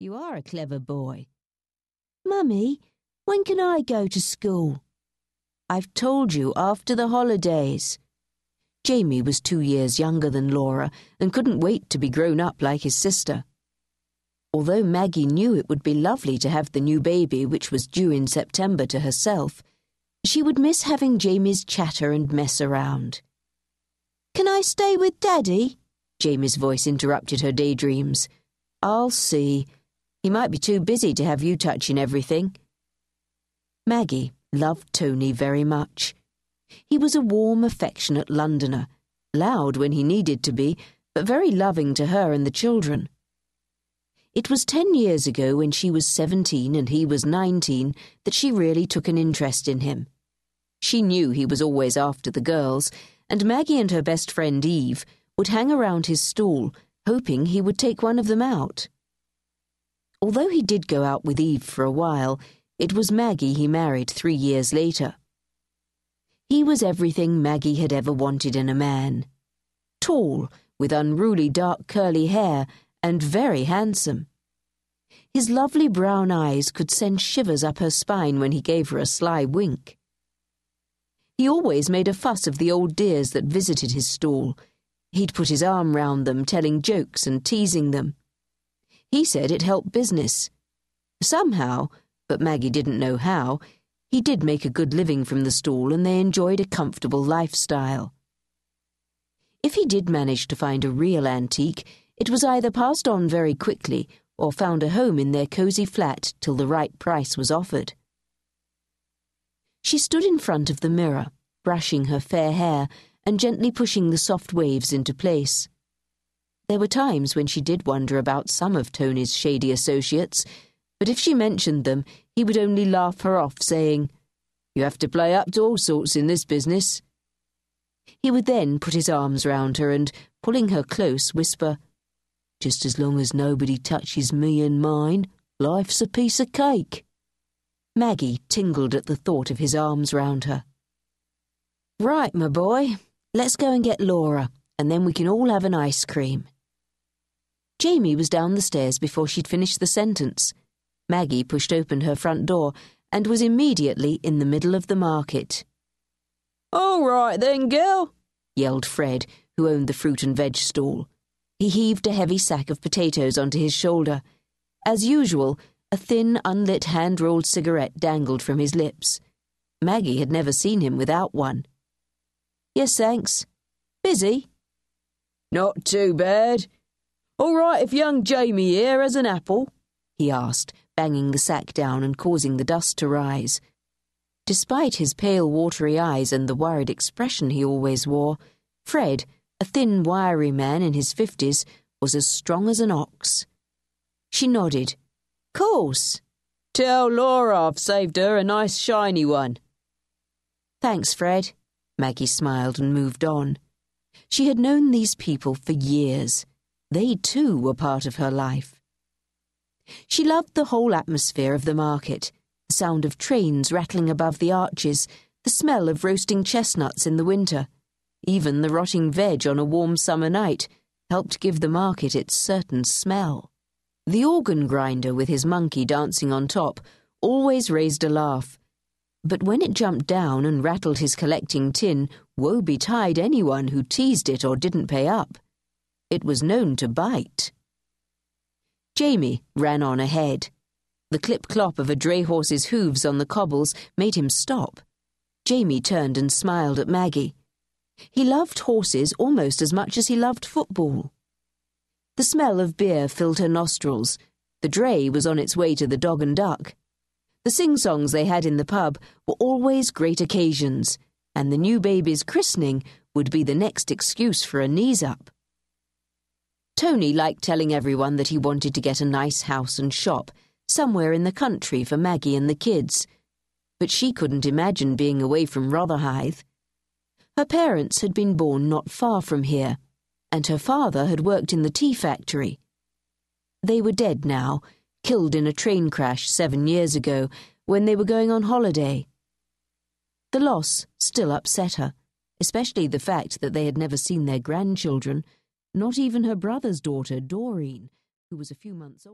You are a clever boy. Mummy, when can I go to school? I've told you after the holidays. Jamie was two years younger than Laura and couldn't wait to be grown up like his sister. Although Maggie knew it would be lovely to have the new baby, which was due in September, to herself, she would miss having Jamie's chatter and mess around. Can I stay with Daddy? Jamie's voice interrupted her daydreams. I'll see. He might be too busy to have you touching everything. Maggie loved Tony very much. He was a warm, affectionate Londoner, loud when he needed to be, but very loving to her and the children. It was ten years ago, when she was seventeen and he was nineteen, that she really took an interest in him. She knew he was always after the girls, and Maggie and her best friend Eve would hang around his stall, hoping he would take one of them out. Although he did go out with Eve for a while, it was Maggie he married three years later. He was everything Maggie had ever wanted in a man tall, with unruly dark curly hair, and very handsome. His lovely brown eyes could send shivers up her spine when he gave her a sly wink. He always made a fuss of the old dears that visited his stall. He'd put his arm round them, telling jokes and teasing them. He said it helped business. Somehow, but Maggie didn't know how, he did make a good living from the stall and they enjoyed a comfortable lifestyle. If he did manage to find a real antique, it was either passed on very quickly or found a home in their cosy flat till the right price was offered. She stood in front of the mirror, brushing her fair hair and gently pushing the soft waves into place. There were times when she did wonder about some of Tony's shady associates but if she mentioned them, he would only laugh her off, saying, You have to play up to all sorts in this business. He would then put his arms round her and, pulling her close, whisper, Just as long as nobody touches me and mine, life's a piece of cake. Maggie tingled at the thought of his arms round her. Right, my boy, let's go and get Laura, and then we can all have an ice cream. Jamie was down the stairs before she'd finished the sentence. Maggie pushed open her front door and was immediately in the middle of the market. All right then, girl, yelled Fred, who owned the fruit and veg stall. He heaved a heavy sack of potatoes onto his shoulder. As usual, a thin, unlit hand rolled cigarette dangled from his lips. Maggie had never seen him without one. Yes, thanks. Busy? Not too bad. All right if young Jamie here has an apple? he asked, banging the sack down and causing the dust to rise. Despite his pale, watery eyes and the worried expression he always wore, Fred, a thin, wiry man in his fifties, was as strong as an ox. She nodded. Course. Tell Laura I've saved her a nice shiny one. Thanks, Fred. Maggie smiled and moved on. She had known these people for years. They, too, were part of her life. She loved the whole atmosphere of the market the sound of trains rattling above the arches, the smell of roasting chestnuts in the winter. Even the rotting veg on a warm summer night helped give the market its certain smell. The organ grinder with his monkey dancing on top always raised a laugh. But when it jumped down and rattled his collecting tin, woe betide anyone who teased it or didn't pay up. It was known to bite. Jamie ran on ahead. The clip clop of a dray horse's hooves on the cobbles made him stop. Jamie turned and smiled at Maggie. He loved horses almost as much as he loved football. The smell of beer filled her nostrils. The dray was on its way to the dog and duck. The sing songs they had in the pub were always great occasions, and the new baby's christening would be the next excuse for a knees up. Tony liked telling everyone that he wanted to get a nice house and shop somewhere in the country for Maggie and the kids, but she couldn't imagine being away from Rotherhithe. Her parents had been born not far from here, and her father had worked in the tea factory. They were dead now, killed in a train crash seven years ago when they were going on holiday. The loss still upset her, especially the fact that they had never seen their grandchildren not even her brother's daughter, Doreen, who was a few months old.